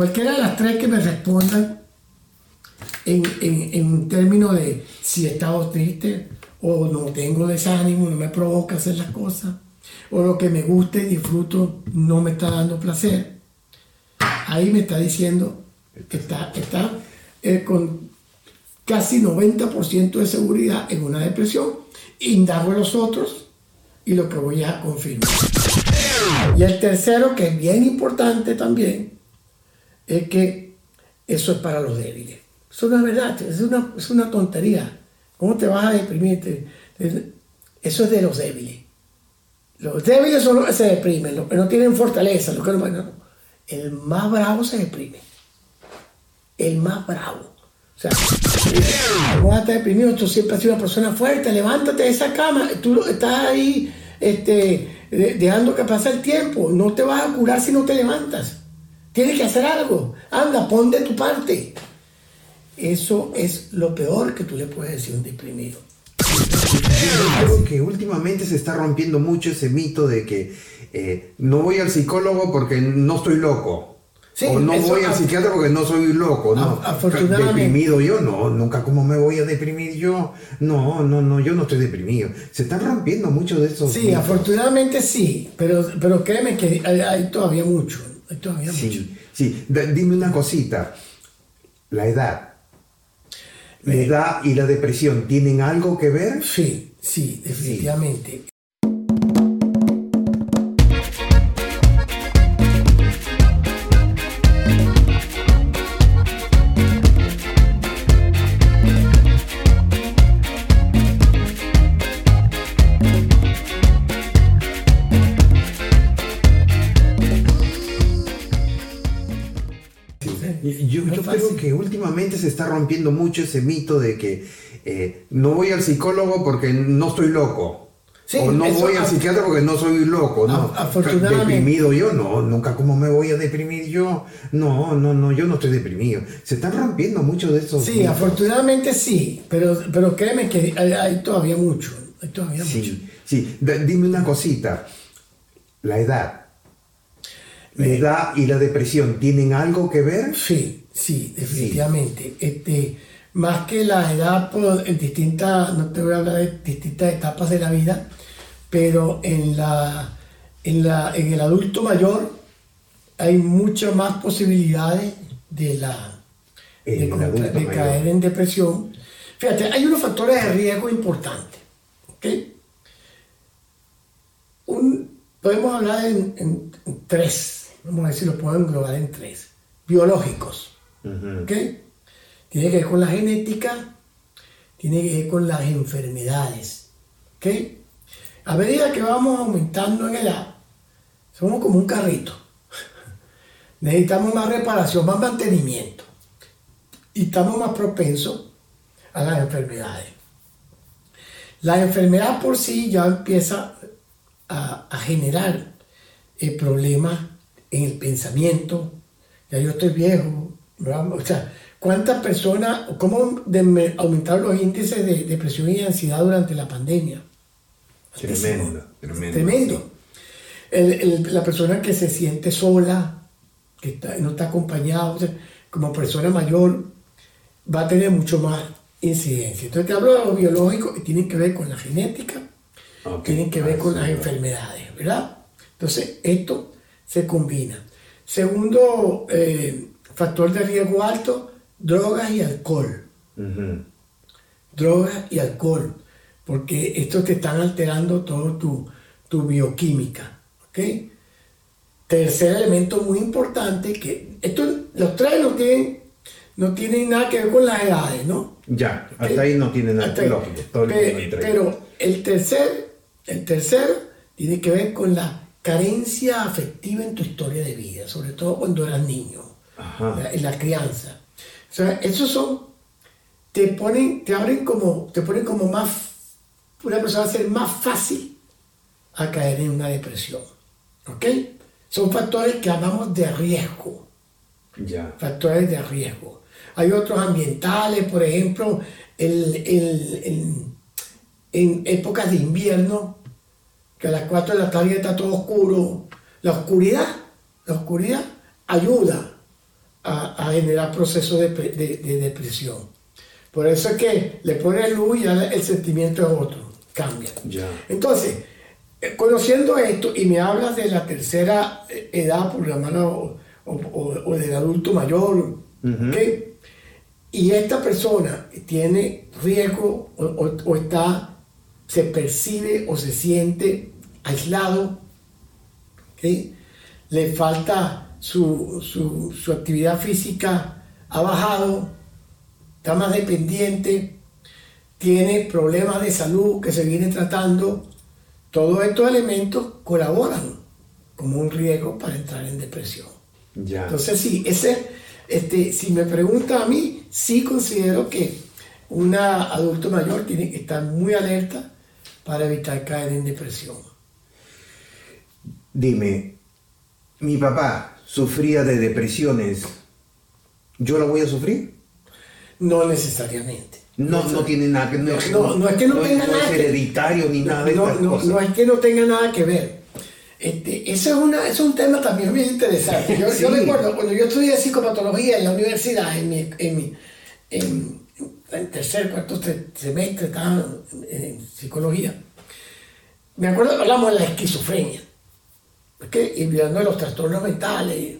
Cualquiera de las tres que me respondan en, en, en términos de si he estado triste o no tengo desánimo, no me provoca hacer las cosas, o lo que me guste y disfruto no me está dando placer, ahí me está diciendo que está, está eh, con casi 90% de seguridad en una depresión. Indago a los otros y lo que voy a confirmar. Y el tercero, que es bien importante también, es que eso es para los débiles. No es verdad, es una, es una tontería. ¿Cómo te vas a deprimir? Eso es de los débiles. Los débiles son los que se deprimen, los que no tienen fortaleza, los que no, El más bravo se deprime. El más bravo. O sea, ¿cómo vas a estar deprimido? Tú siempre has sido una persona fuerte, levántate de esa cama. Tú estás ahí este, dejando que pase el tiempo. No te vas a curar si no te levantas. Tienes que hacer algo. Anda, pon de tu parte. Eso es lo peor que tú le puedes decir a un deprimido. Creo que últimamente se está rompiendo mucho ese mito de que eh, no voy al psicólogo porque no estoy loco. o no voy al psiquiatra porque no soy loco. No. Afortunadamente. Deprimido yo, no, nunca cómo me voy a deprimir yo. No, no, no, yo no estoy deprimido. Se están rompiendo muchos de esos. Sí, afortunadamente sí, pero, pero créeme que hay, todavía mucho. Hay todavía sí, mucho. Sí, dime una cosita. La edad. ¿La edad y la depresión tienen algo que ver? Sí, sí, definitivamente. Que últimamente se está rompiendo mucho ese mito de que eh, no voy al psicólogo porque no estoy loco. o no voy al psiquiatra porque no soy loco, ¿no? Afortunadamente. Deprimido yo, no, nunca cómo me voy a deprimir yo. No, no, no, yo no estoy deprimido. Se están rompiendo mucho de esos. Sí, afortunadamente sí, pero, pero créeme que hay, todavía mucho. Hay todavía sí, mucho. Sí, dime una cosita. La edad. ¿La edad y la depresión tienen algo que ver? Sí, sí, definitivamente. Este, más que la edad, pues, en distintas, no te voy a hablar de distintas etapas de la vida, pero en, la, en, la, en el adulto mayor hay muchas más posibilidades de, la, de, caer en depresión. Fíjate, hay unos factores de riesgo importantes. ¿okay? podemos hablar en, en tres vamos a decir, lo puedo englobar en tres. Biológicos. ¿Okay? Tiene que ver con la genética, tiene que ver con las enfermedades. ¿okay? A medida que vamos aumentando en edad, somos como un carrito. Necesitamos más reparación, más mantenimiento. Y estamos más propensos a las enfermedades. La enfermedad por sí ya empieza a, generar problemas en el pensamiento, ya yo estoy viejo, o sea, ¿cuántas personas, cómo aumentaron los índices de depresión y ansiedad durante la pandemia? Tremendo, tremendo. Tremendo. la persona que se siente sola, que no está acompañado, como persona mayor, va a tener mucho más incidencia. Entonces te hablo de lo biológico y tienen que ver con la genética, tienen que ver con las enfermedades, ¿verdad? Entonces esto se combina. Segundo eh, factor de riesgo alto, drogas y alcohol. Drogas y alcohol, porque estos te están alterando todo tu, tu bioquímica. ¿okay? Tercer elemento muy importante, que esto, los tres no tienen, no tienen nada que ver con las edades, ¿no? Ya, hasta ahí no tiene nada que ver. Pero, pero el tercer, el tercero tiene que ver con la carencia afectiva en tu historia de vida, sobre todo cuando eras niño, en la crianza. O sea, esos son, te ponen, te abren como, te ponen como más, una persona va a ser más fácil a caer en una depresión. ¿Ok? Son factores que hablamos de riesgo. Ya. Factores de riesgo. Hay otros ambientales, por ejemplo, en épocas de invierno, que a las 4 de la tarde está todo oscuro. La oscuridad, la oscuridad ayuda a generar procesos de, depresión. Por eso es que le pones luz y el sentimiento es otro, cambia. Entonces, eh, conociendo esto y me hablas de la tercera eh, edad, por llamarlo, o, del adulto mayor, y esta persona tiene riesgo o, está, se percibe o se siente aislado, le falta su, su, actividad física, ha bajado, está más dependiente, tiene problemas de salud que se viene tratando, todos estos elementos colaboran como un riesgo para entrar en depresión. Entonces sí, ese, este, si me pregunta a mí, sí considero que un adulto mayor tiene que estar muy alerta para evitar caer en depresión. Dime, mi papá sufría de depresiones, ¿yo la voy a sufrir? No necesariamente. No, no tiene nada que no, no, no es que no, tenga nada es hereditario ni nada de no, no, es que no tenga nada que ver. Este, eso es, una, es un tema también muy interesante. Yo, yo recuerdo cuando yo estudié psicopatología en la universidad, en mi, en en, tercer, cuarto semestre, estaba en psicología. Me acuerdo que hablamos de la esquizofrenia, y hablando de los trastornos mentales.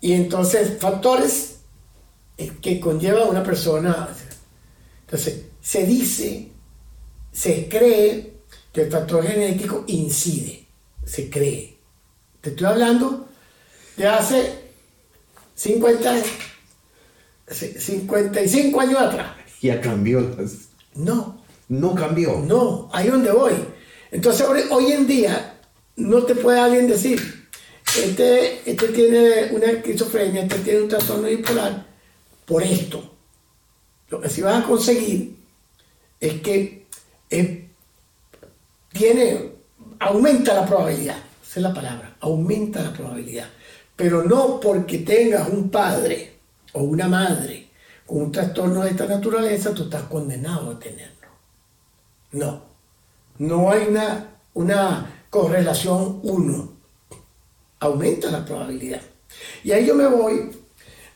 Y entonces, factores que conllevan a una persona entonces, se dice, se cree que el factor genético incide, se cree. Te estoy hablando de hace 50, 55 años atrás. Ya cambió. No. No cambió. No, ahí donde voy. Entonces hoy en día no te puede alguien decir, este, este tiene una esquizofrenia, este tiene un trastorno bipolar por esto. Lo que sí vas a conseguir es que eh, tiene, aumenta la probabilidad, esa es la palabra, aumenta la probabilidad. Pero no porque tengas un padre o una madre con un trastorno de esta naturaleza, tú estás condenado a tenerlo. No, no hay una, una correlación uno. Aumenta la probabilidad. Y ahí yo me voy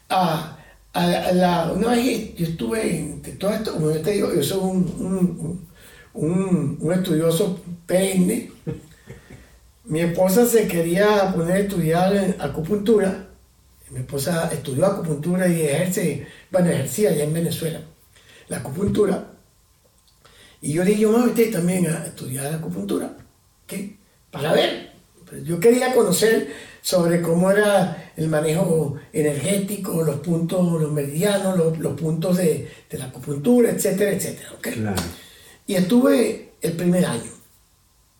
a la, una vez yo estuve en todo esto, como yo te digo, yo soy un, un, un, estudioso perenne. Mi esposa se quería poner a estudiar acupuntura. Mi esposa estudió acupuntura y ejerce, bueno, ejercía allá en Venezuela la acupuntura. Y yo dije, yo me también a estudiar acupuntura. ¿Qué? Para ver. yo quería conocer sobre cómo era el manejo energético, los puntos, los meridianos, los, puntos de, la acupuntura, etcétera, etcétera. Y estuve el primer año.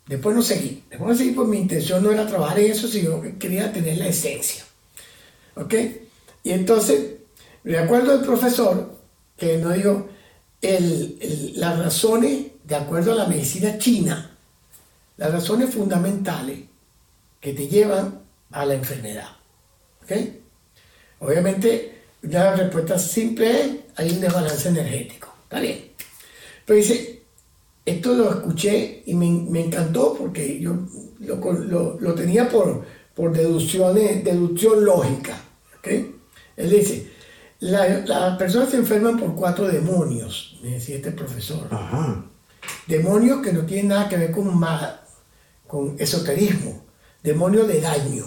Después no seguí. Después no seguí porque mi intención no era trabajar en eso, sino que quería tener la esencia. ¿Ok? Y entonces, de acuerdo al profesor, que nos dijo, las razones, de acuerdo a la medicina china, las razones fundamentales que te llevan a la enfermedad. ¿Ok? Obviamente, la respuesta simple es, hay un desbalance energético. ¿Está bien? Pero dice, esto lo escuché y me, encantó porque yo lo, tenía por, por deducciones, deducción lógica. ¿ok? Él dice, las personas se enferman por cuatro demonios, me decía este profesor. Demonios que no tienen nada que ver con, con esoterismo, demonios de daño.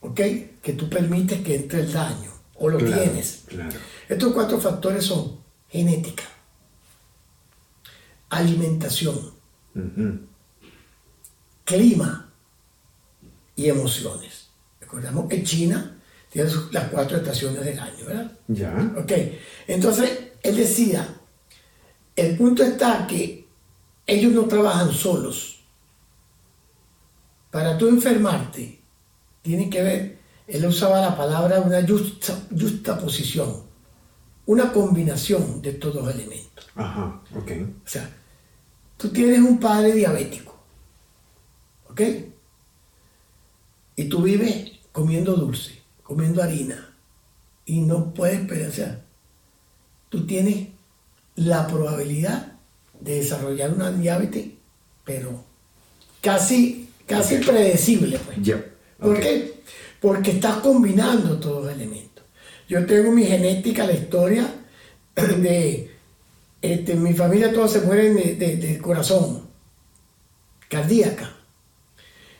¿ok? Que tú permites que entre el daño o lo tienes. Estos cuatro factores son genética, alimentación, clima y emociones. Recordamos que China tiene las cuatro estaciones del año, ¿verdad? Ya. Ok, entonces él decía, el punto está que ellos no trabajan solos. Para tú enfermarte, tiene que ver, él usaba la palabra una justa, posición, una combinación de estos dos elementos. Ajá, ok. O sea, tú tienes un padre diabético, ¿ok? Y tú vives comiendo dulce, comiendo harina, y no puedes pensar. Tú tienes la probabilidad de desarrollar una diabetes, pero casi, casi predecible. Pues. ¿Por qué? Porque estás combinando todos los elementos. yo tengo mi genética, la historia de este, mi familia todos se mueren de, corazón, cardíaca.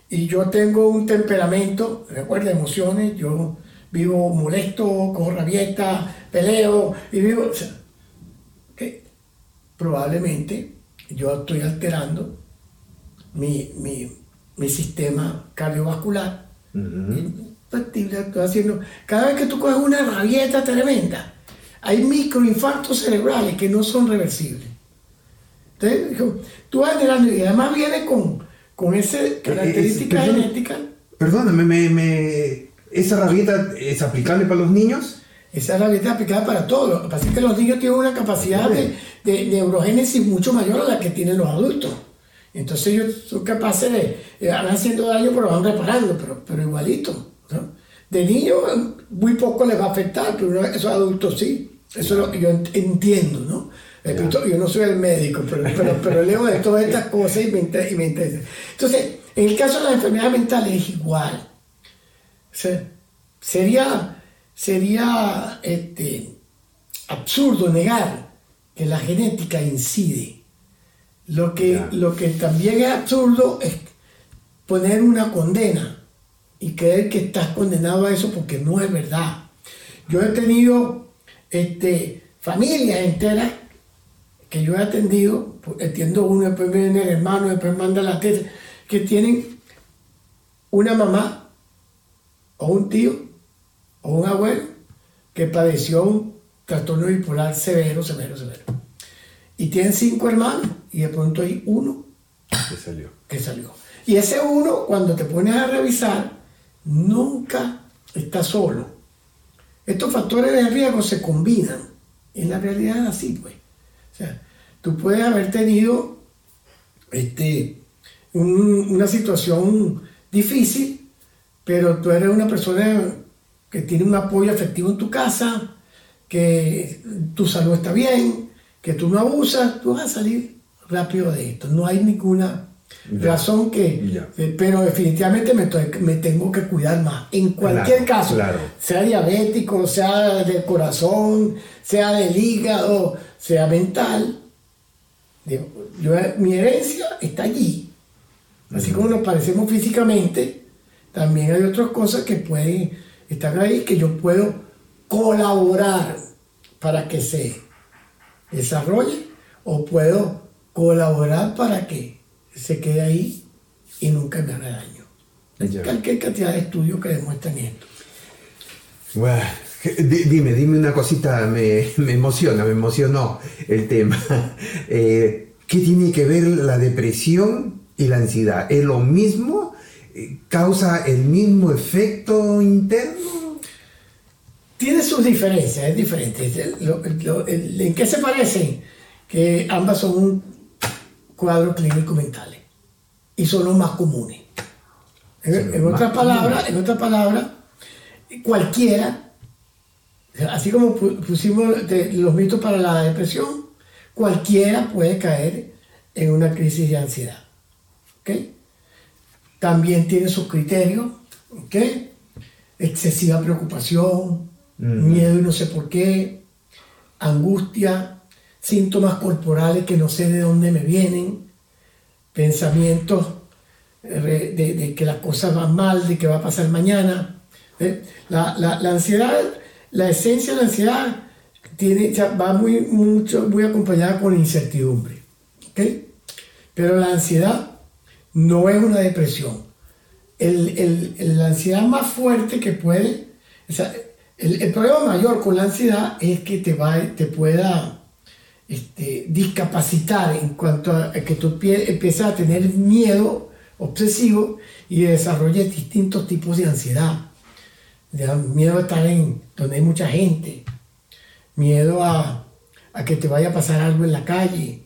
Y yo tengo un temperamento, recuerda, emociones, yo vivo molesto, con rabieta, peleo, y vivo... probablemente yo estoy alterando mi, sistema cardiovascular. estoy haciendo, cada vez que tú coges una rabieta tremenda, hay microinfartos cerebrales que no son reversibles. Entonces, tú vas generando, y además viene con, con esa eh, característica genética. Perdóname, me, ¿esa rabieta es aplicable para los niños? Esa rabieta es aplicable para todos. Lo que pasa es que los niños tienen una capacidad de, de, neurogénesis mucho mayor a la que tienen los adultos. Entonces ellos son capaces de, van haciendo daño, pero van reparando, pero, pero igualito. De niños muy poco les va a afectar, pero esos adultos sí. Eso yo entiendo, ¿no? Yo no soy el médico, pero, pero, leo de todas estas cosas y me, y interesa. Entonces, en el caso de las enfermedades mentales es igual. sería sería este, absurdo negar que la genética incide. Lo que, lo que también es absurdo es poner una condena y creer que estás condenado a eso porque no es verdad. Yo he tenido este, familias enteras que yo he atendido, entiendo uno, después viene el hermano, después manda la teta, que tienen una mamá o un tío o un abuelo que padeció un trastorno bipolar severo, severo, severo. Y tienen cinco hermanos y de pronto hay uno que salió. Que salió. Y ese uno, cuando te pones a revisar, nunca está solo estos factores de riesgo se combinan. En la realidad es así, pues. O sea, tú puedes haber tenido este, una situación difícil, pero tú eres una persona que tiene un apoyo afectivo en tu casa, que tu salud está bien, que tú no abusas, tú vas a salir rápido de esto. No hay ninguna razón que, eh, pero definitivamente me, me, tengo que cuidar más. En cualquier caso, sea diabético, sea del corazón, sea del hígado, sea mental, yo, mi herencia está allí. Así como nos parecemos físicamente, también hay otras cosas que pueden estar ahí que yo puedo colaborar para que se desarrolle o puedo colaborar para que se quede ahí y nunca me haga daño. Hay cualquier cantidad de estudios que demuestran esto. dime, dime una cosita, me, emociona, me emocionó el tema. Eh, ¿Qué tiene que ver la depresión y la ansiedad? ¿Es lo mismo? ¿Causa el mismo efecto interno? Tiene sus diferencias, es diferente. ¿En qué se parecen? Que ambas son un cuadros clínicos mentales y son los más comunes. En, otras palabras, en otras palabras, cualquiera, así como pusimos los mitos para la depresión, cualquiera puede caer en una crisis de ansiedad. También tiene sus criterios, excesiva preocupación, miedo y no sé por qué, angustia, síntomas corporales que no sé de dónde me vienen, pensamientos de, que las cosas van mal, de que va a pasar mañana. ¿eh? La, ansiedad, la esencia de la ansiedad tiene, va muy, mucho, muy acompañada con incertidumbre. Pero la ansiedad no es una depresión. la ansiedad más fuerte que puede, el, problema mayor con la ansiedad es que te, va, te pueda este, discapacitar en cuanto a que tú empiezas a tener miedo obsesivo y desarrolles distintos tipos de ansiedad. Miedo a estar en donde hay mucha gente, miedo a, que te vaya a pasar algo en la calle,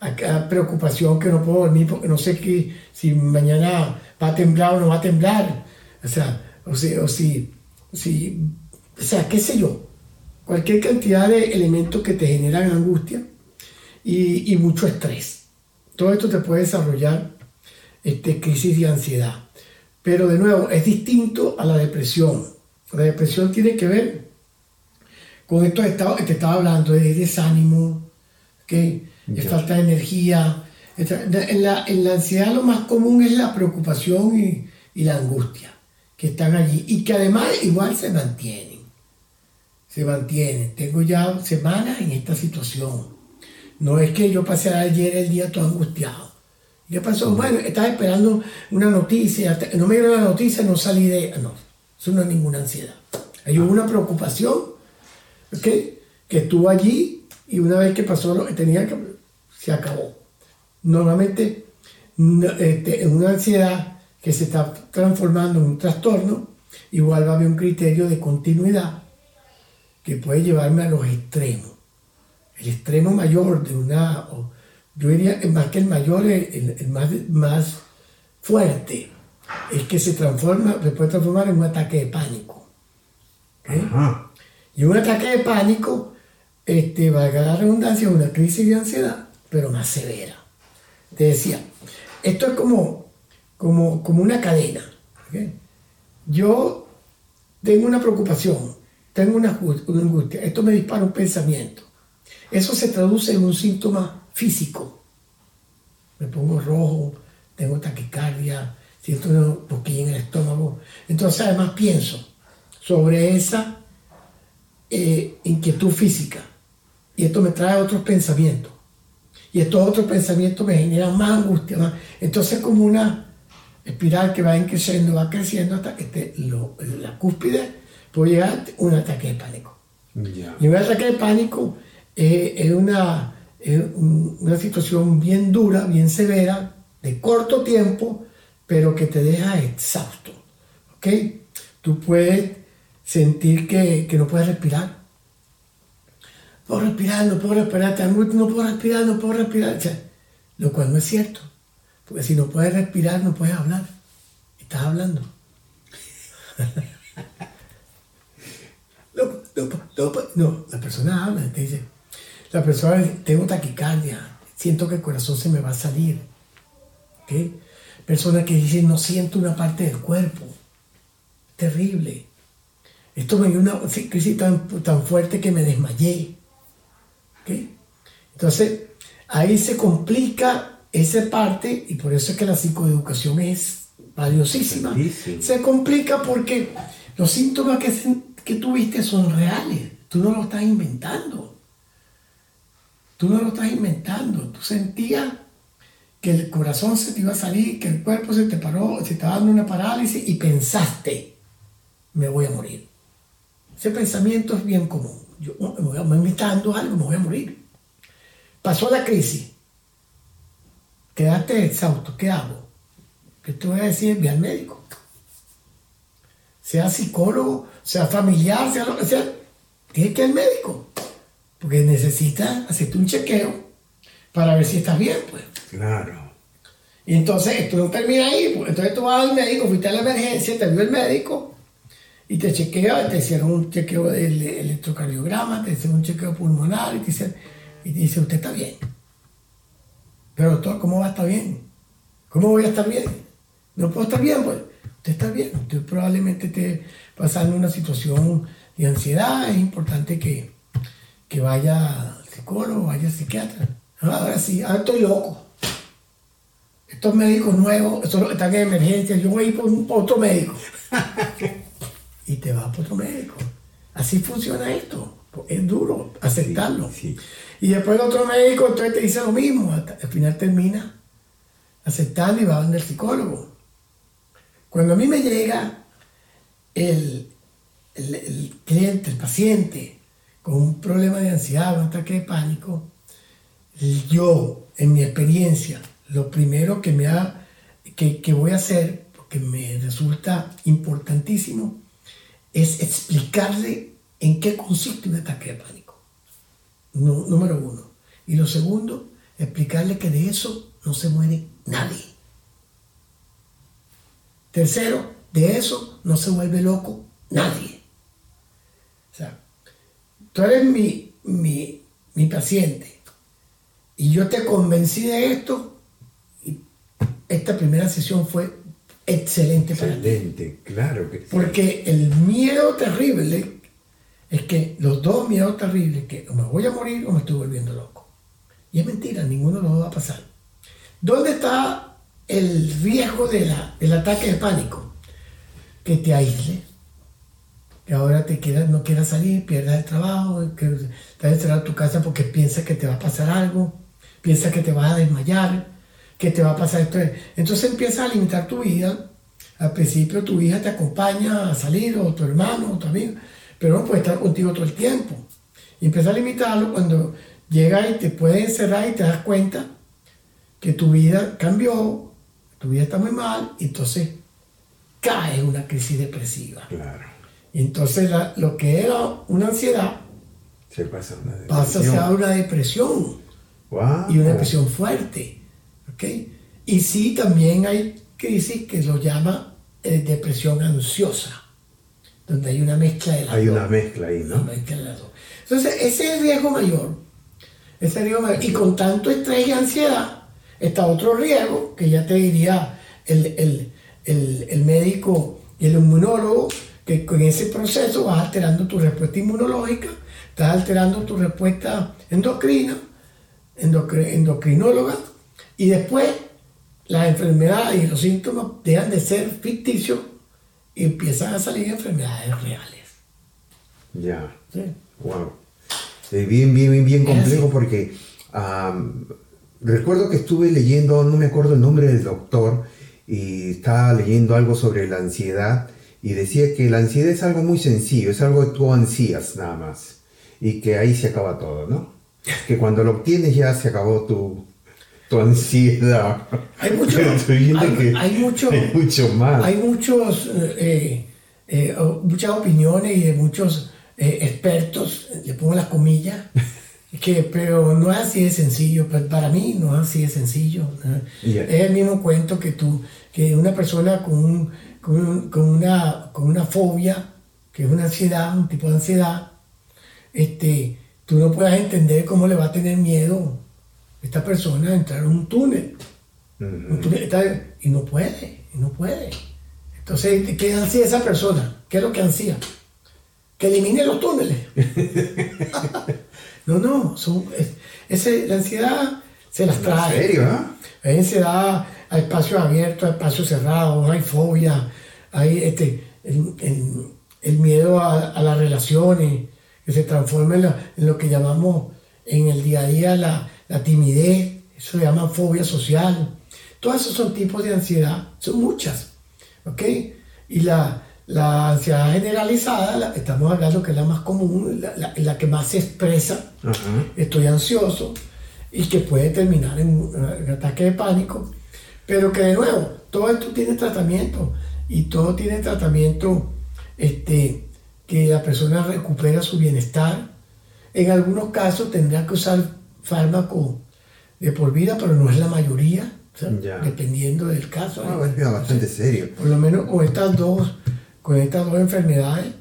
a, preocupación que no puedo dormir porque no sé que, si mañana va a temblar o no va a temblar. O sea, o, sea, o si, si, o sea, qué sé yo, cualquier cantidad de elementos que te generan angustia y, mucho estrés. Todo esto te puede desarrollar este, crisis de ansiedad. Pero de nuevo, es distinto a la depresión. La depresión tiene que ver con estos estados que te estaba hablando, de desánimo, ¿okay? de falta de energía. En la, en la, ansiedad lo más común es la preocupación y, y la angustia que están allí y que además igual se mantienen. Se mantienen. Tengo ya semanas en esta situación. No es que yo pasé ayer el día todo angustiado. ¿Qué pasó? Bueno, estaba esperando una noticia, no me dieron la noticia, no salí de... No, eso no es ninguna ansiedad. Hay una preocupación, ¿ok? Que estuvo allí y una vez que pasó lo que tenía que... se acabó. Normalmente, este, en una ansiedad que se está transformando en un trastorno, igual va a haber un criterio de continuidad que puede llevarme a los extremos. El extremo mayor de una yo diría más que el mayor, el, más, más fuerte, es que se transforma, se puede transformar en un ataque de pánico. Y un ataque de pánico, este, valga la redundancia, es una crisis de ansiedad, pero más severa. Te decía, esto es como, como, como una cadena. Yo tengo una preocupación, tengo una, una angustia, esto me dispara un pensamiento. Eso se traduce en un síntoma físico. Me pongo rojo, tengo taquicardia, siento un poquillo en el estómago. Entonces además pienso sobre esa eh, inquietud física. Y esto me trae otros pensamientos. Y estos otros pensamientos me generan más angustia. Entonces como una espiral que va creciendo, va creciendo hasta que la cúspide puede llegar a un ataque de pánico. Y un ataque de pánico es una es una situación bien dura, bien severa, de corto tiempo, pero que te deja exhausto. ¿Ok? Tú puedes sentir que, no puedes respirar. No puedo respirar, no puedo respirar, no puedo respirar, no puedo respirar. lo cual no es cierto. Porque si no puedes respirar, no puedes hablar. Estás hablando. no, la persona habla, te dice, la persona dice, tengo taquicardia, siento que el corazón se me va a salir. ¿Okay? Persona que dice, no siento una parte del cuerpo. Terrible. Esto me dio una crisis tan, tan fuerte que me desmayé. ¿Okay? Entonces, ahí se complica esa parte y por eso es que la psicoeducación es valiosísima. Se complica porque los síntomas que, que tuviste son reales. Tú no lo estás inventando. Tú no lo estás inventando. Tú sentías que el corazón se te iba a salir, que el cuerpo se te paró, se estaba dando una parálisis y pensaste, me voy a morir. Ese pensamiento es bien común. Yo me voy inventando algo, me voy a morir. Pasó la crisis. Quedaste exhausto. ¿Qué hago? ¿Qué te voy a decir? Ve al médico. Sea psicólogo, sea familiar, sea lo que sea. Tienes que ir al médico. Porque necesitas hacerte un chequeo para ver si estás bien, pues. Claro. Y entonces esto no termina ahí. Pues. Entonces tú vas al médico, fuiste a la emergencia, te vio el médico y te chequea, te hicieron un chequeo del electrocardiograma, te hicieron un chequeo pulmonar y te dice, y te dice usted está bien. Pero doctor, ¿cómo va a estar bien? ¿Cómo voy a estar bien? No puedo estar bien, pues. Usted está bien. Usted probablemente esté pasando una situación de ansiedad. Es importante que, que vaya al psicólogo, vaya al psiquiatra. ahora sí, ahora estoy loco. Estos médicos nuevos, estos están en emergencia, yo voy a ir por, otro médico. y te vas por otro médico. Así funciona esto. Es duro aceptarlo. Y después el otro médico entonces te dice lo mismo. al final termina aceptando y va donde el psicólogo. Cuando a mí me llega el, cliente, el paciente, con un problema de ansiedad, un ataque de pánico, yo, en mi experiencia, lo primero que, me ha, que, que voy a hacer, porque me resulta importantísimo, es explicarle en qué consiste un ataque de pánico. número uno. Y lo segundo, explicarle que de eso no se muere nadie. Tercero, de eso no se vuelve loco nadie tú eres mi, mi, paciente y yo te convencí de esto, y esta primera sesión fue excelente, para ti. claro que Porque el miedo terrible, es que los dos miedos terribles, que o me voy a morir o me estoy volviendo loco. Y es mentira, ninguno de los dos va a pasar. ¿Dónde está el riesgo de la, del ataque de pánico? Que te aísle, que ahora te quieras, no quieras salir, pierdas el trabajo, que te vas a tu casa porque piensas que te va a pasar algo, piensas que te vas a desmayar, que te va a pasar esto. Entonces empiezas a limitar tu vida. Al principio tu hija te acompaña a salir, o tu hermano, o tu amigo, pero no puede estar contigo todo el tiempo. Y empieza a limitarlo cuando llega y te puede encerrar y te das cuenta que tu vida cambió, tu vida está muy mal, y entonces cae en una crisis depresiva. Claro. Y entonces lo que era una ansiedad se pasa, una pasa a una depresión. Y una depresión fuerte. ¿okay? Y sí, también hay crisis que lo llama eh, depresión ansiosa, donde hay una mezcla de las Hay una mezcla ahí, ¿no? Entonces, ese es el riesgo mayor. Ese riesgo mayor. Y con tanto estrés y ansiedad, está otro riesgo, que ya te diría el, el médico y el inmunólogo, que con ese proceso vas alterando tu respuesta inmunológica, estás alterando tu respuesta endocrina, endocrinóloga, y después las enfermedades y los síntomas dejan de ser ficticios y empiezan a salir enfermedades reales. Ya. Wow. bien, bien, bien, bien complejo porque recuerdo que estuve leyendo, no me acuerdo el nombre del doctor, y estaba leyendo algo sobre la ansiedad y decía que la ansiedad es algo muy sencillo, es algo que tú ansías nada más y que ahí se acaba todo, ¿no? Que cuando lo obtienes ya se acabó tu, tu ansiedad. Hay mucho, hay, mucho, mucho más. Hay muchos, eh, eh, muchas opiniones y de muchos eh, expertos, le pongo las comillas, que, pero no es así de sencillo, para mí no es así de sencillo. Es el mismo cuento que tú, que una persona con, un, con, con, una, con una fobia, que es una ansiedad, un tipo de ansiedad, este, tú no puedas entender cómo le va a tener miedo esta persona a entrar en un túnel. y no puede, y no puede. Entonces, ¿qué ansía esa persona? ¿Qué es lo que ansía? Que elimine los túneles. no, no, son, ese, la ansiedad se las trae. ¿En serio? Ah? Hay ansiedad, hay espacios abiertos, hay espacios cerrados, hay fobia, hay este, el, miedo a, a las relaciones, que se transforma en, lo que llamamos en el día a día la, timidez, eso se llama fobia social. Todos esos son tipos de ansiedad, son muchas, ¿ok? Y la, ansiedad generalizada, estamos hablando que es la más común, la, que más se expresa, estoy ansioso, y que puede terminar en un ataque de pánico, pero que de nuevo, todo esto tiene tratamiento, y todo tiene tratamiento este, que la persona recupera su bienestar. En algunos casos tendrá que usar fármaco de por vida, pero no es la mayoría, dependiendo del caso. Ah, es bastante serio. Por lo menos con estas dos, con estas dos enfermedades,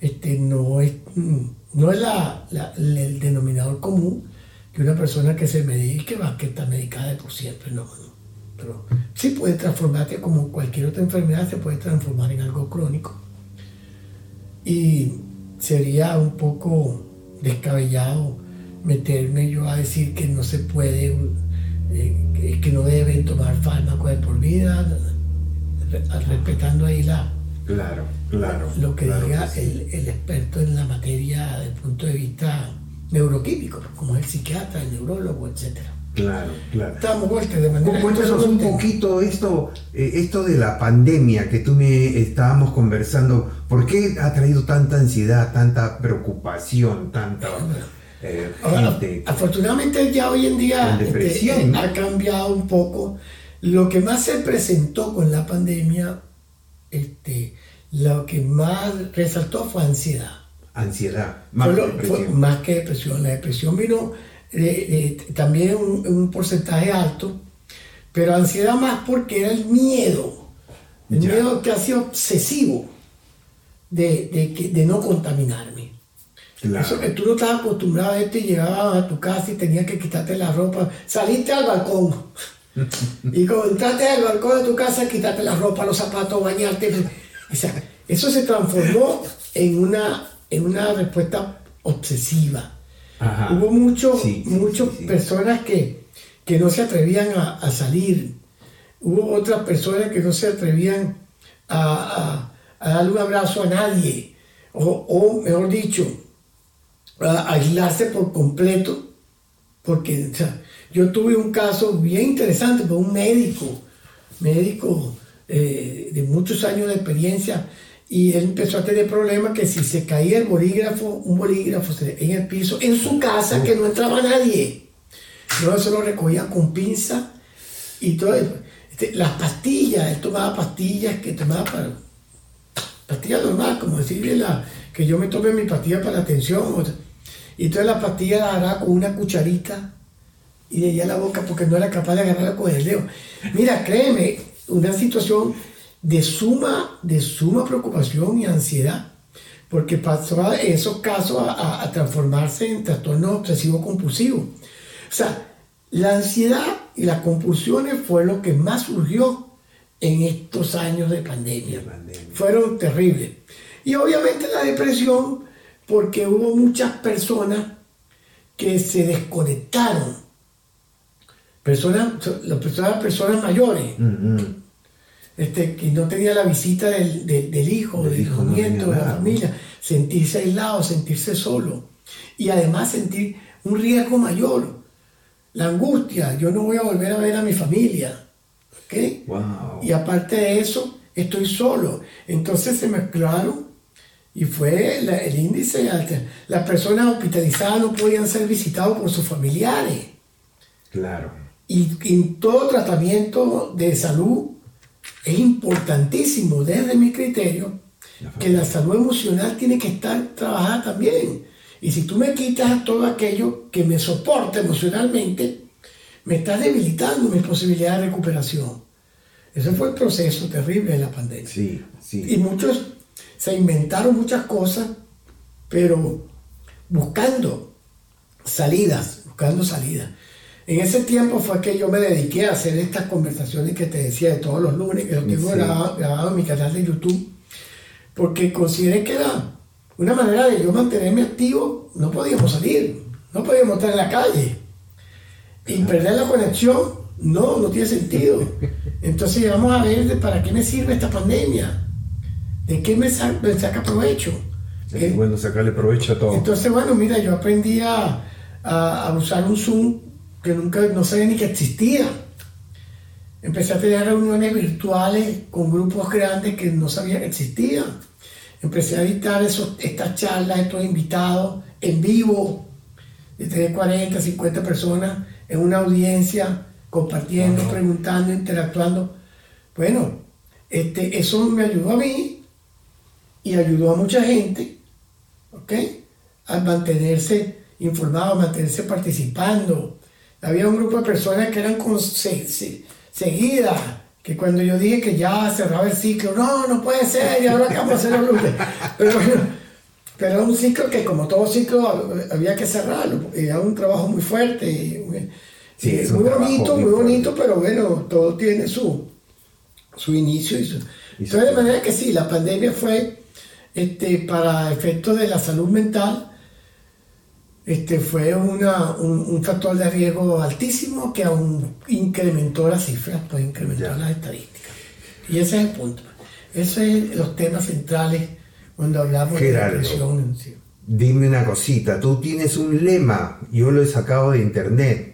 este, no es, no es la, el denominador común que una persona que se medique va que está medicada por siempre, no, no. Pero sí puede transformarte como cualquier otra enfermedad, se puede transformar en algo crónico y sería un poco descabellado meterme yo a decir que no se puede, eh, que no deben tomar fármacos de por vida, respetando ahí la, claro, claro, lo que diga el, el, experto en la materia desde el punto de vista neuroquímico, como el psiquiatra, el neurólogo, etcétera. Claro, claro. Estamos de manera. Cuéntanos un poquito esto, eh, esto de la pandemia que tú me estábamos conversando. ¿Por qué ha traído tanta ansiedad, tanta preocupación, tanta eh, gente? Afortunadamente ya hoy en día este, ha cambiado un poco. Lo que más se presentó con la pandemia, este, lo que más resaltó fue ansiedad. Ansiedad, más, más que depresión. La depresión vino también un, porcentaje alto, pero ansiedad más porque era el miedo, el miedo que sido obsesivo de, de, no contaminarme. Eso que tú no estabas acostumbrado a esto y llegabas a tu casa y tenías que quitarte la ropa, saliste al balcón. y cuando entraste al balcón de tu casa, quitarte la ropa, los zapatos, bañarte. eso se transformó en una en una respuesta obsesiva. Hubo muchos muchas personas que, que, no se atrevían a, salir. Hubo otras personas que no se atrevían a, a, darle un abrazo a nadie. O, o mejor dicho, a aislarse por completo. Porque yo tuve un caso bien interesante con un médico, médico eh, de muchos años de experiencia, y él empezó a tener problemas que si se caía el bolígrafo, un bolígrafo en el piso, en su casa, que no entraba nadie. Yo eso lo recogía con pinza y todo. Este, las pastillas, él tomaba pastillas que tomaba para. Pastillas normal, como decirle la, que yo me tome mi pastilla para la atención. Y entonces la pastilla la hará con una cucharita y de ella la boca porque no era capaz de agarrarla con el dedo. Mira, créeme, una situación de suma, de suma preocupación y ansiedad, porque pasó en esos casos a, transformarse en trastorno obsesivo compulsivo. O sea, la ansiedad y las compulsiones fue lo que más surgió en estos años de pandemia. Fueron terribles. Y obviamente la depresión, porque hubo muchas personas que se desconectaron. Personas, las personas, personas mayores. Mm-hmm este, que no tenía la visita del, hijo, del, hijo nieto, de la familia, sentirse aislado, sentirse solo y además sentir un riesgo mayor, la angustia, yo no voy a volver a ver a mi familia, Y aparte de eso, estoy solo. Entonces se mezclaron y fue el índice alto. Las personas hospitalizadas no podían ser visitados por sus familiares. Claro. Y en todo tratamiento de salud es importantísimo desde mi criterio que la salud emocional tiene que estar trabajada también. Y si tú me quitas todo aquello que me soporta emocionalmente, me estás debilitando mis posibilidades de recuperación. Ese fue el proceso terrible de la pandemia. Sí, sí. Y muchos se inventaron muchas cosas, pero buscando salidas, buscando salidas. En ese tiempo fue que yo me dediqué a hacer estas conversaciones que te decía de todos los lunes, que lo tengo grabado, en mi canal de YouTube, porque consideré que era una manera de yo mantenerme activo. No podíamos salir, no podíamos estar en la calle. Y perder la conexión, no, no tiene sentido. Entonces vamos a ver para qué me sirve esta pandemia, de qué me, saca provecho. Es bueno sacarle provecho a todo. Entonces, bueno, mira, yo aprendí a, a usar un Zoom que nunca, no sabía ni que existía. Empecé a tener reuniones virtuales con grupos grandes que no sabía que existían. Empecé a editar esos, estas charlas, estos invitados en vivo, de 40, 50 personas en una audiencia, compartiendo, preguntando, interactuando. Bueno, este, eso me ayudó a mí y ayudó a mucha gente, ¿ok? A mantenerse informado, a mantenerse participando, había un grupo de personas que eran con, seguidas, que cuando yo dije que ya cerraba el ciclo, no, no puede ser, y ahora que vamos a hacer el Pero pero era un ciclo que como todo ciclo había que cerrarlo, era un trabajo muy fuerte, muy bonito, muy, bonito, pero bueno, todo tiene su, su inicio y su... Entonces, de manera que sí, la pandemia fue este, para efectos de la salud mental, este, fue una, un, factor de riesgo altísimo que aún incrementó las cifras, pues incrementó las estadísticas. Y ese es el punto. Esos son los temas centrales cuando hablamos de depresión. Dime una cosita, tú tienes un lema, yo lo he sacado de internet,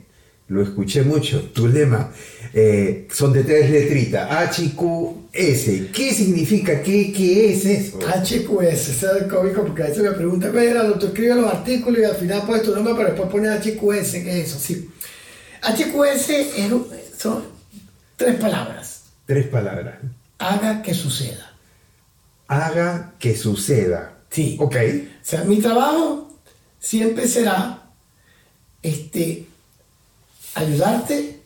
lo escuché mucho, tu lema, eh, son de tres letritas, HQS. ¿Qué significa? ¿Qué, qué es eso? HQS, es el cómico porque a veces me preguntan, ¿qué era? Tú escribes los artículos y al final pones tu nombre, pero después pones HQS, ¿qué es eso? Sí. HQS es, son tres palabras. Tres palabras. Haga que suceda. Haga que suceda. Sí. Ok. O sea, mi trabajo siempre será este, ayudarte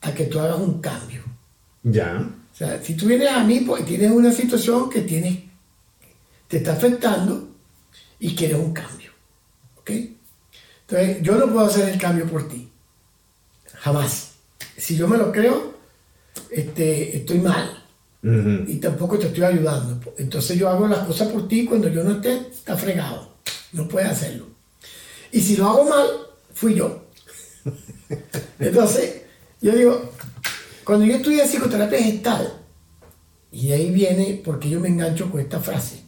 a que tú hagas un cambio. Ya. O sea, si tú vienes a mí porque tienes una situación que tienes, te está afectando y quieres un cambio. ¿Ok? Entonces, yo no puedo hacer el cambio por ti. Jamás. Si yo me lo creo, este, estoy mal. Y tampoco te estoy ayudando. Entonces yo hago las cosas por ti, cuando yo no esté, está fregado. No puedes hacerlo. Y si lo hago mal, fui yo. Entonces, yo digo, cuando yo estudié psicoterapia gestal, y ahí viene porque yo me engancho con esta frase,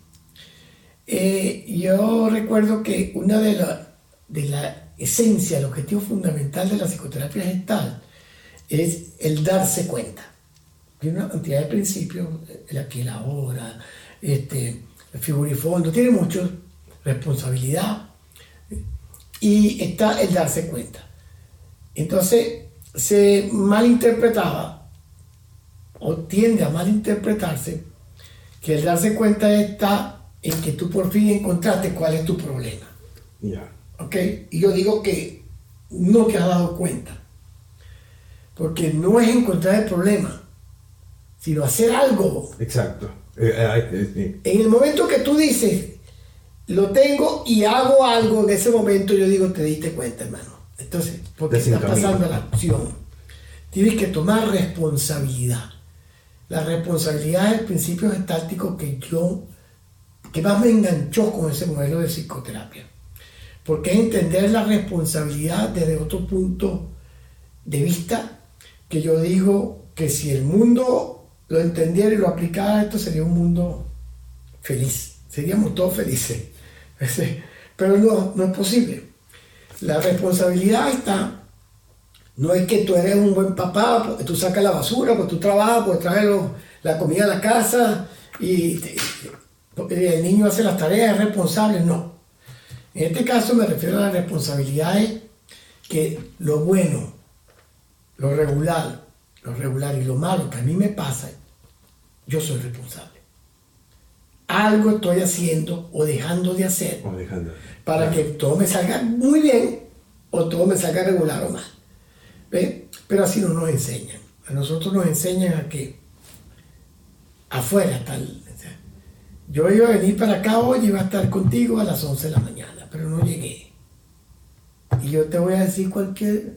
eh, yo recuerdo que una de las de la esencia, el objetivo fundamental de la psicoterapia gestal es el darse cuenta. Tiene una cantidad de principios, el aquí y la ahora, este, el figurifondo, tiene mucho, responsabilidad, y está el darse cuenta. Entonces se malinterpretaba, o tiende a malinterpretarse, que el darse cuenta está en que tú por fin encontraste cuál es tu problema. ¿Ok? Y yo digo que no te has dado cuenta. Porque no es encontrar el problema, sino hacer algo. Exacto. Eh, eh, eh, en el momento que tú dices, lo tengo y hago algo, en ese momento yo digo, te diste cuenta, hermano. Entonces, porque está pasando la acción. Tienes que tomar responsabilidad. La responsabilidad es el principio estático que yo, que más me enganchó con ese modelo de psicoterapia porque es entender la responsabilidad desde otro punto de vista, que yo digo que si el mundo lo entendiera y lo aplicara, esto sería un mundo feliz, seríamos todos felices. Pero no, no es posible. La responsabilidad está, no es que tú eres un buen papá, porque tú sacas la basura, porque tú trabajas, porque traes la comida a la casa y el niño hace las tareas, es responsable, no. En este caso me refiero a las responsabilidades que lo bueno, lo regular, lo regular y lo malo que a mí me pasa, yo soy responsable. Algo estoy haciendo o dejando de hacer para que todo me salga muy bien o todo me salga regular o mal. Pero así no nos enseñan. A nosotros nos enseñan a que afuera tal. Yo iba a venir para acá hoy y iba a estar contigo a las 11 de la mañana pero no llegué. Y yo te voy a decir cualquier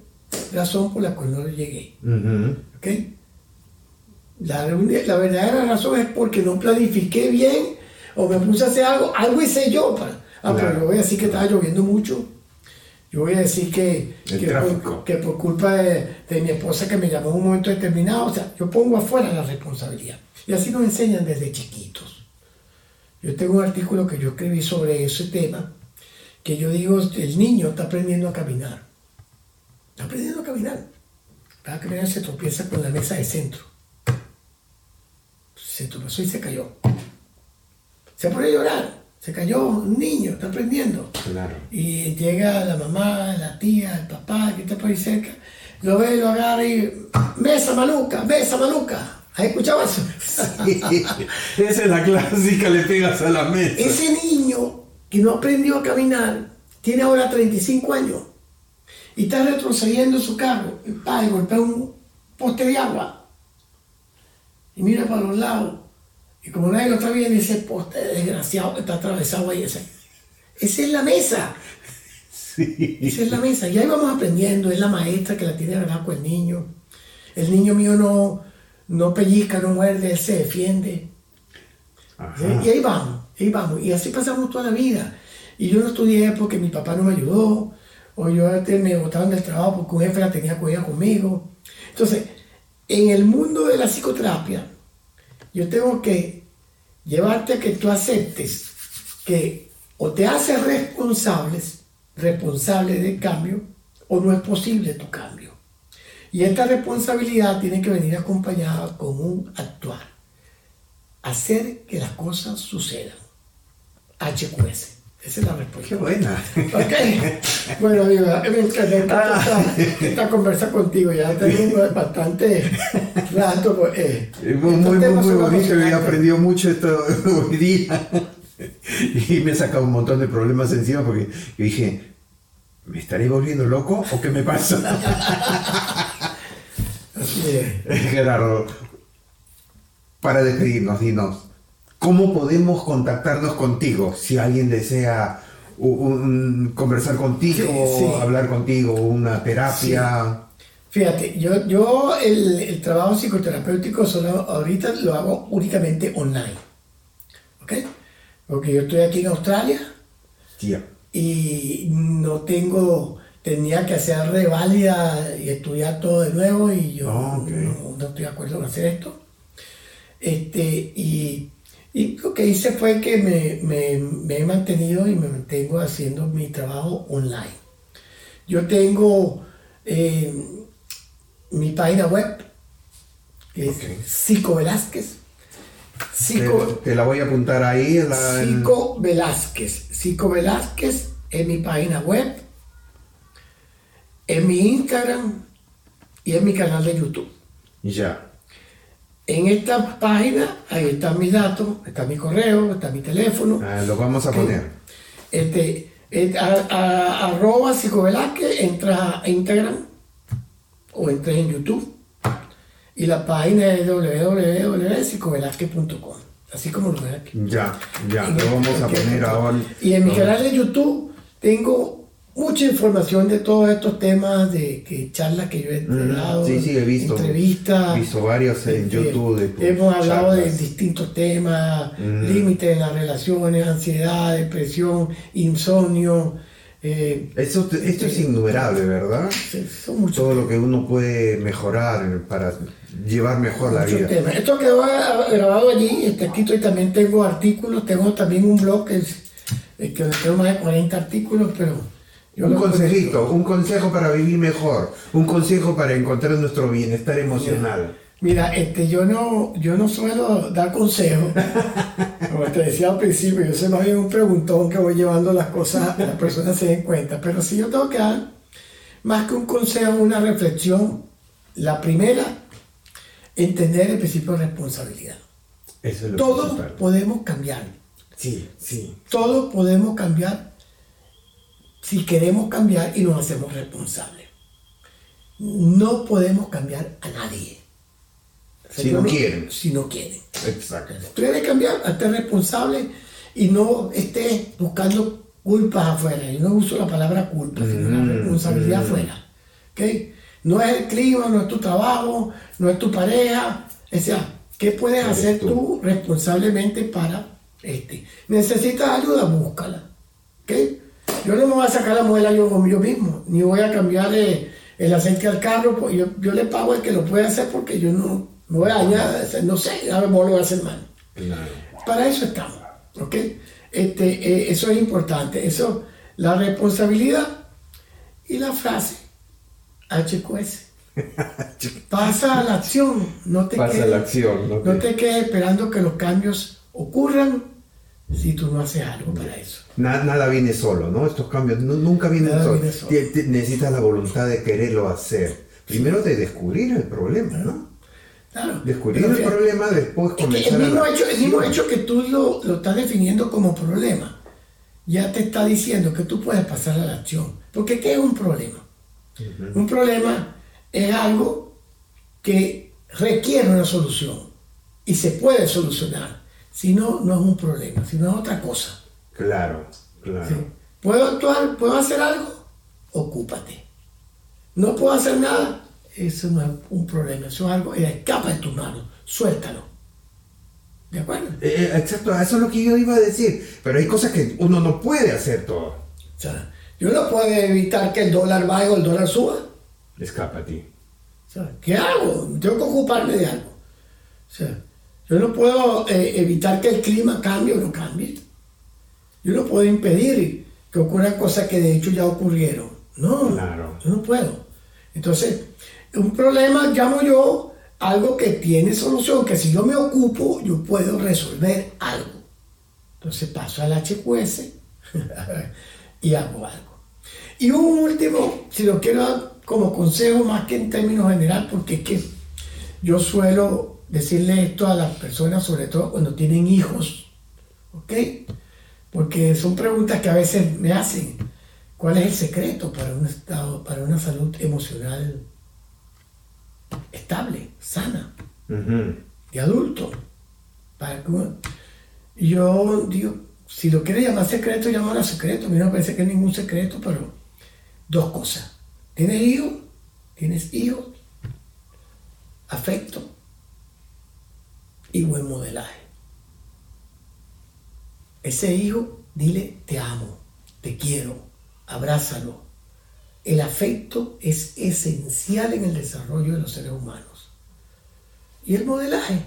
razón por la cual no llegué. ¿Ok? La, la, verdadera razón es porque no planifiqué bien o me puse a hacer algo, algo hice yo. Para, ah, pero yo voy a decir que estaba lloviendo mucho. Yo voy a decir que, que por, que, por, culpa de, de, mi esposa que me llamó en un momento determinado, o sea, yo pongo afuera la responsabilidad. Y así nos enseñan desde chiquitos. Yo tengo un artículo que yo escribí sobre ese tema que yo digo, el niño está aprendiendo a caminar. Está aprendiendo a caminar. Para caminar se tropieza con la mesa de centro. Se tropezó y se cayó. Se pone a llorar. Se cayó un niño, está aprendiendo. Claro. Y llega la mamá, la tía, el papá, que está por ahí cerca. Lo ve, lo agarra y. ¡Mesa maluca! ¡Mesa maluca! ¿Has escuchado eso? Esa es la clásica, le pegas a la mesa. Ese niño que no aprendió a caminar, tiene ahora 35 años y está retrocediendo su carro y, pa, y golpea un poste de agua y mira para los lados y como nadie lo está viendo ese poste desgraciado que está atravesado ahí esa es la mesa. Sí. esa es la mesa. Y ahí vamos aprendiendo. Es la maestra que la tiene con el niño. El niño mío no no pellizca no muerde él se defiende. Y ahí vamos y vamos, y así pasamos toda la vida. Y yo no estudié porque mi papá no me ayudó, o yo me botaron del trabajo porque un jefe la tenía cuidado conmigo. Entonces, en el mundo de la psicoterapia, yo tengo que llevarte a que tú aceptes que o te haces responsables, responsable del cambio, o no es posible tu cambio. Y esta responsabilidad tiene que venir acompañada con un actuar, hacer que las cosas sucedan. HQS. Esa es la respuesta. Qué buena. Ok. Bueno, amigo, me encanta ah. esta, conversa contigo. Ya tengo bastante rato. Pues, eh, muy, muy, muy, bonito. He aprendido mucho esto hoy día. Y me he sacado un montón de problemas encima porque yo dije, ¿me estaré volviendo loco o qué me pasa? Así es. Gerardo, para despedirnos, dinos, ¿Cómo podemos contactarnos contigo si alguien desea conversar contigo, hablar contigo, una terapia? Fíjate, yo, yo el, trabajo psicoterapéutico solo ahorita lo hago únicamente online. ¿Ok? Porque yo estoy aquí en Australia. Y no tengo, tenía que hacer reválida y estudiar todo de nuevo y yo ah, no, estoy de acuerdo con hacer esto. Este, y, lo que hice fue que me, he mantenido y me mantengo haciendo mi trabajo online. Yo tengo... Eh, mi página web, que es Cico Velázquez. te, la voy a apuntar ahí. La, Cico Velázquez. Cico Velázquez es mi página web, en mi Instagram y en mi canal de YouTube. Ya. En esta página, ahí están mis datos, está mi correo, está mi teléfono. Ah, lo vamos a poner. Este, arroba Cico Velázquez, entra a Instagram o entres en YouTube y la página es así como lo ves aquí. Ya, ya, lo vamos a poner ahora. Y en mi canal de YouTube tengo mucha información de todos estos temas, de que charlas que yo he dado, sí, sí, he visto, entrevistas. Visto varios en este, YouTube. hemos hablado de distintos temas, límites en las relaciones, ansiedad, depresión, insomnio eh, esto es innumerable, ¿verdad? Todo lo que uno puede mejorar para llevar mejor la vida. Esto quedó grabado allí, está escrito y también tengo artículos, tengo también un blog que, es, que tengo más de 40 artículos, pero... un consejito, un consejo para vivir mejor, un consejo para encontrar nuestro bienestar emocional. Mira, este, yo no, yo no suelo dar consejos. Como te decía al principio, yo soy más bien un preguntón que voy llevando las cosas las personas se den cuenta. Pero si yo tengo que dar más que un consejo, una reflexión. La primera, entender el principio de responsabilidad. Eso es lo Todos podemos cambiar. Sí, sí. Todos podemos cambiar si queremos cambiar y nos hacemos responsables. No podemos cambiar a nadie. Si no, quieren. Si no quieren. Exacto. Tú debes cambiar, a ser responsable y no estés buscando culpas afuera. Yo no uso la palabra culpa, sino la mm, responsabilidad mm. afuera. ¿Okay? No es el clima, no es tu trabajo, no es tu pareja. O sea, ¿qué puedes hacer tú? responsablemente para este? ¿Necesitas ayuda? Búscala. ¿Okay? Yo no me voy a sacar la muela yo, yo mismo, ni voy a cambiar el aceite al carro. Pues yo, yo le pago al que lo puede hacer porque yo no, no voy a dañar, no sé, a lo voy a hacer mal. Para eso estamos, ¿ok? Este, eh, eso es importante, eso, la responsabilidad y la frase, HQS. Pasa a la acción, no te Pasa quedes, la acción, no, te... quedes esperando que los cambios ocurran si tú no haces algo para eso. Nada, viene solo, ¿no? Estos cambios nunca vienen solo. Necesitas la voluntad de quererlo hacer. Primero de descubrir el problema, ¿no? Descubrir el problema, después comenzar el mismo, hecho, el mismo hecho que tú lo, lo, estás definiendo como problema, ya te está diciendo que tú puedes pasar a la acción. Porque ¿qué es un problema? Un problema es algo que requiere una solución y se puede solucionar. Si no, no es un problema, sino es otra cosa. Claro, claro. ¿Puedo actuar? ¿Puedo hacer algo? Ocúpate. No puedo hacer nada eso no es un problema, eso es algo, escapa de tu mano, suéltalo. ¿De acuerdo? Eh, eh, exacto, eso es lo que yo iba a decir. Pero hay cosas que uno no puede hacer todo. O sea, yo no puedo evitar que el dólar baje o el dólar suba. Escapa a ti. O sea, ¿Qué hago? Tengo que ocuparme de algo. O sea, yo no puedo eh, evitar que el clima cambie o no cambie. Yo no puedo impedir que ocurran cosas que de hecho ya ocurrieron. No, claro. yo no puedo. Entonces, un problema llamo yo algo que tiene solución, que si yo me ocupo, yo puedo resolver algo. Entonces paso al HQS y hago algo. Y un último, si lo quiero dar como consejo más que en términos general, porque es que yo suelo decirle esto a las personas, sobre todo cuando tienen hijos, ¿ok? Porque son preguntas que a veces me hacen. ¿Cuál es el secreto para un estado, para una salud emocional estable, sana, de adulto. Para que, yo digo, si lo quiere llamar secreto, llámalo secreto. A mí no me parece que es ningún secreto, pero dos cosas. Tienes hijos, tienes hijos, afecto y buen modelaje. Ese hijo, dile, te amo, te quiero, abrázalo. El afecto es esencial en el desarrollo de los seres humanos. Y el modelaje.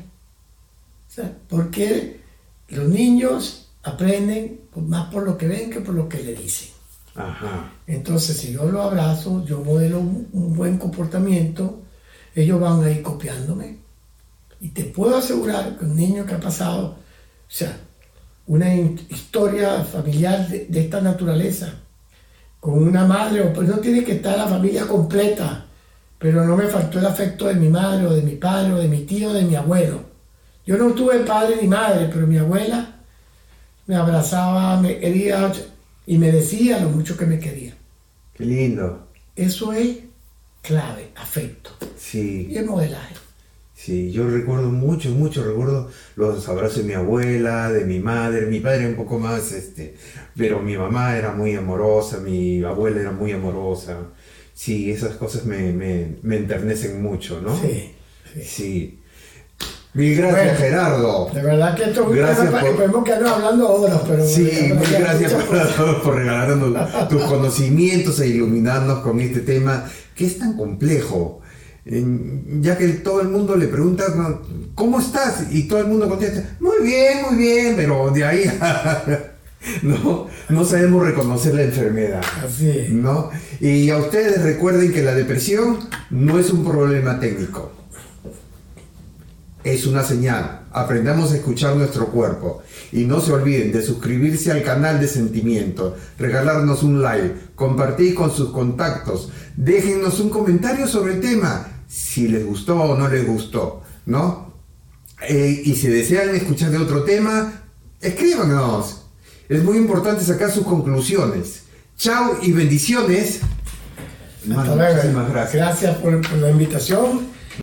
porque los niños aprenden más por lo que ven que por lo que le dicen. Entonces, si yo lo abrazo, yo modelo un, buen comportamiento, ellos van a ir copiándome. Y te puedo asegurar que un niño que ha pasado, o sea, una historia familiar de, esta naturaleza, con una madre, o pues no tiene que estar la familia completa, pero no me faltó el afecto de mi madre, o de mi padre, o de mi tío, o de mi abuelo. Yo no tuve padre ni madre, pero mi abuela me abrazaba, me quería, y me decía lo mucho que me quería. Qué lindo. Eso es clave, afecto. Sí. Y el modelaje. Sí, yo recuerdo mucho, mucho, recuerdo los abrazos de mi abuela, de mi madre, mi padre un poco más, este, pero mi mamá era muy amorosa, mi abuela era muy amorosa. Sí, esas cosas me, me, me enternecen mucho, ¿no? Sí. Sí. sí. Mil gracias, Gerardo. De verdad que esto gracias por... podemos quedarnos hablando horas, pero... Sí, mil gracias por, por, regalarnos tus conocimientos e iluminarnos con este tema que es tan complejo. Ya que todo el mundo le pregunta, ¿cómo estás? Y todo el mundo contesta, muy bien, muy bien, pero de ahí no, no sabemos reconocer la enfermedad. Así ¿no? Y a ustedes recuerden que la depresión no es un problema técnico es una señal. Aprendamos a escuchar nuestro cuerpo. Y no se olviden de suscribirse al canal de Sentimiento, regalarnos un like, compartir con sus contactos, déjennos un comentario sobre el tema, si les gustó o no les gustó, ¿no? Eh, y si desean escuchar de otro tema, escríbanos. Es muy importante sacar sus conclusiones. Chao y bendiciones. Hasta luego. Gracias por la invitación